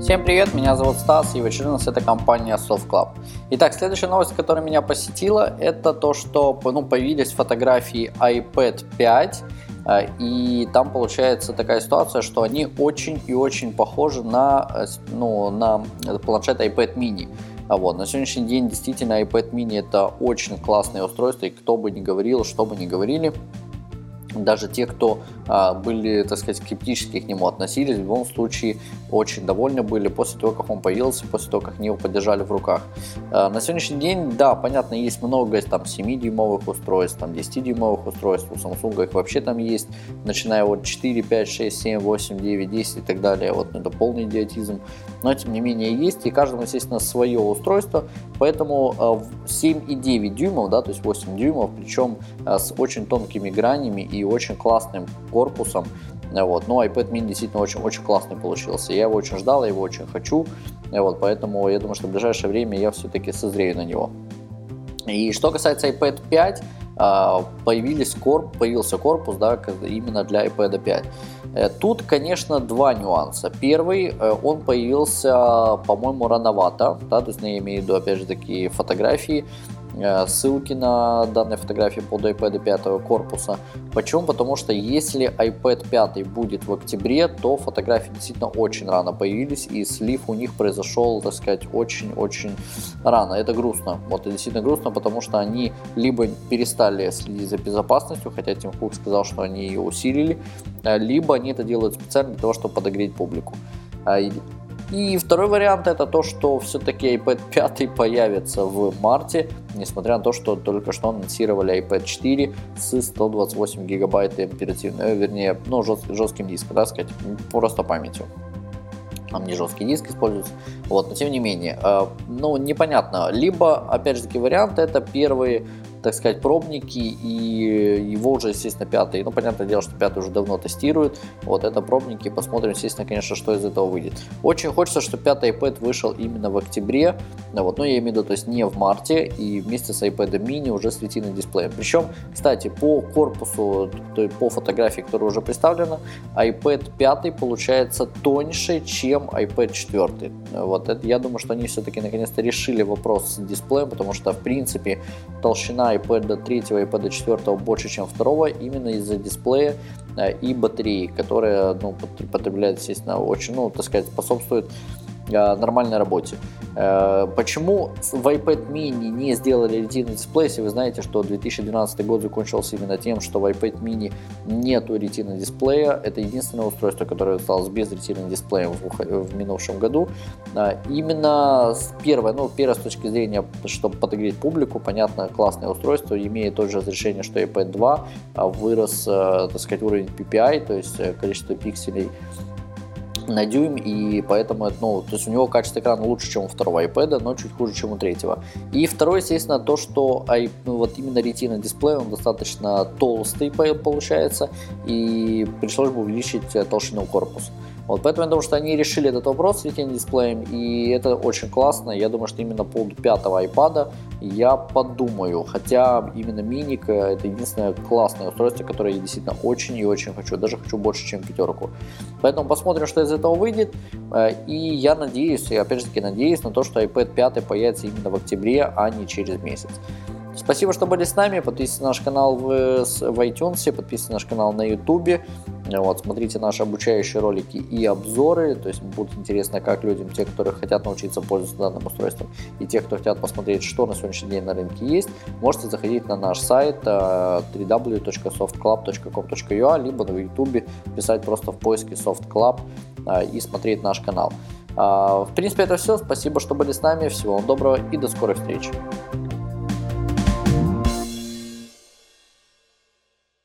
Всем привет, меня зовут Стас и в очередной это компания Soft Club. Итак, следующая новость, которая меня посетила, это то, что ну, появились фотографии iPad 5, э, и там получается такая ситуация, что они очень и очень похожи на, э, ну, на планшет iPad mini. А вот, на сегодняшний день действительно iPad mini это очень классное устройство, и кто бы ни говорил, что бы ни говорили, даже те, кто а, были, так сказать, скептически к нему относились, в любом случае очень довольны были после того, как он появился, после того, как его поддержали в руках. А, на сегодняшний день, да, понятно, есть много там 7-дюймовых устройств, там 10-дюймовых устройств, у Samsung их вообще там есть, начиная от 4, 5, 6, 7, 8, 9, 10 и так далее, вот ну, это полный идиотизм, но тем не менее есть, и каждому, естественно, свое устройство, поэтому 7 а, и 9 дюймов, да, то есть 8 дюймов, причем с очень тонкими гранями и очень классным корпусом. Вот. Но iPad mini действительно очень, очень классный получился. Я его очень ждал, я его очень хочу. Вот. Поэтому я думаю, что в ближайшее время я все-таки созрею на него. И что касается iPad 5, а, появились корп, появился корпус да, именно для iPad 5. Э, тут, конечно, два нюанса. Первый, э, он появился, по-моему, рановато, да, то есть ну, я имею в виду, опять же, такие фотографии, Э, ссылки на данные фотографии под iPad 5 корпуса. Почему? Потому что если iPad 5 будет в октябре, то фотографии действительно очень рано появились, и слив у них произошел, так сказать, очень-очень рано. Это грустно. Вот это действительно грустно, потому что они либо перестали следить за безопасностью, хотя Тим Кук сказал, что они ее усилили, э, либо они это делают специально для того, чтобы подогреть публику. И второй вариант это то, что все-таки iPad 5 появится в марте, несмотря на то, что только что анонсировали iPad 4 с 128 гигабайт оперативной, э, вернее, ну, жест, жестким диском, да, сказать, просто памятью там не жесткий диск используется. Вот, но тем не менее, э, ну, непонятно. Либо, опять же таки, вариант это первые так сказать, пробники, и его уже, естественно, пятый. Ну, понятное дело, что пятый уже давно тестирует. Вот это пробники, посмотрим, естественно, конечно, что из этого выйдет. Очень хочется, чтобы пятый iPad вышел именно в октябре, вот, но я имею в виду, то есть не в марте, и вместе с iPad mini уже с ретиной дисплеем. Причем, кстати, по корпусу, то есть по фотографии, которая уже представлена, iPad 5 получается тоньше, чем iPad 4. Вот это, я думаю, что они все-таки наконец-то решили вопрос с дисплеем, потому что, в принципе, толщина iPad 3 и iPad 4 больше, чем второго, именно из-за дисплея э, и батареи, которая ну, потребляет, естественно, очень, ну, так сказать, способствует нормальной работе. Э, почему в iPad mini не сделали ретинный дисплей, если вы знаете, что 2012 год закончился именно тем, что в iPad mini нету ретинного дисплея. Это единственное устройство, которое осталось без ретинного дисплея в, в минувшем году. Э, именно с первой, ну, первой с точки зрения, чтобы подогреть публику, понятно, классное устройство, имеет то же разрешение, что iPad 2, вырос, так сказать, уровень PPI, то есть количество пикселей на дюйм, и поэтому, ну, то есть у него качество экрана лучше, чем у второго iPad, но чуть хуже, чем у третьего. И второе, естественно, то, что ну, вот именно Retina дисплей, он достаточно толстый получается, и пришлось бы увеличить э, толщину корпуса. Вот, поэтому я думаю, что они решили этот вопрос с Retina дисплеем, и это очень классно. Я думаю, что именно по поводу пятого iPad я подумаю. Хотя именно миник это единственное классное устройство, которое я действительно очень и очень хочу. Даже хочу больше, чем пятерку. Поэтому посмотрим, что из этого выйдет. Э, и я надеюсь, и опять же таки надеюсь на то, что iPad 5 появится именно в октябре, а не через месяц. Спасибо, что были с нами. Подписывайтесь на наш канал в, в iTunes, подписывайтесь на наш канал на YouTube. Вот, смотрите наши обучающие ролики и обзоры. То есть будет интересно как людям, те, которые хотят научиться пользоваться данным устройством, и те, кто хотят посмотреть, что на сегодняшний день на рынке есть, можете заходить на наш сайт э, www.softclub.com.ua либо на YouTube писать просто в поиске Soft Club э, и смотреть наш канал. А, в принципе, это все. Спасибо, что были с нами. Всего вам доброго и до скорой встречи.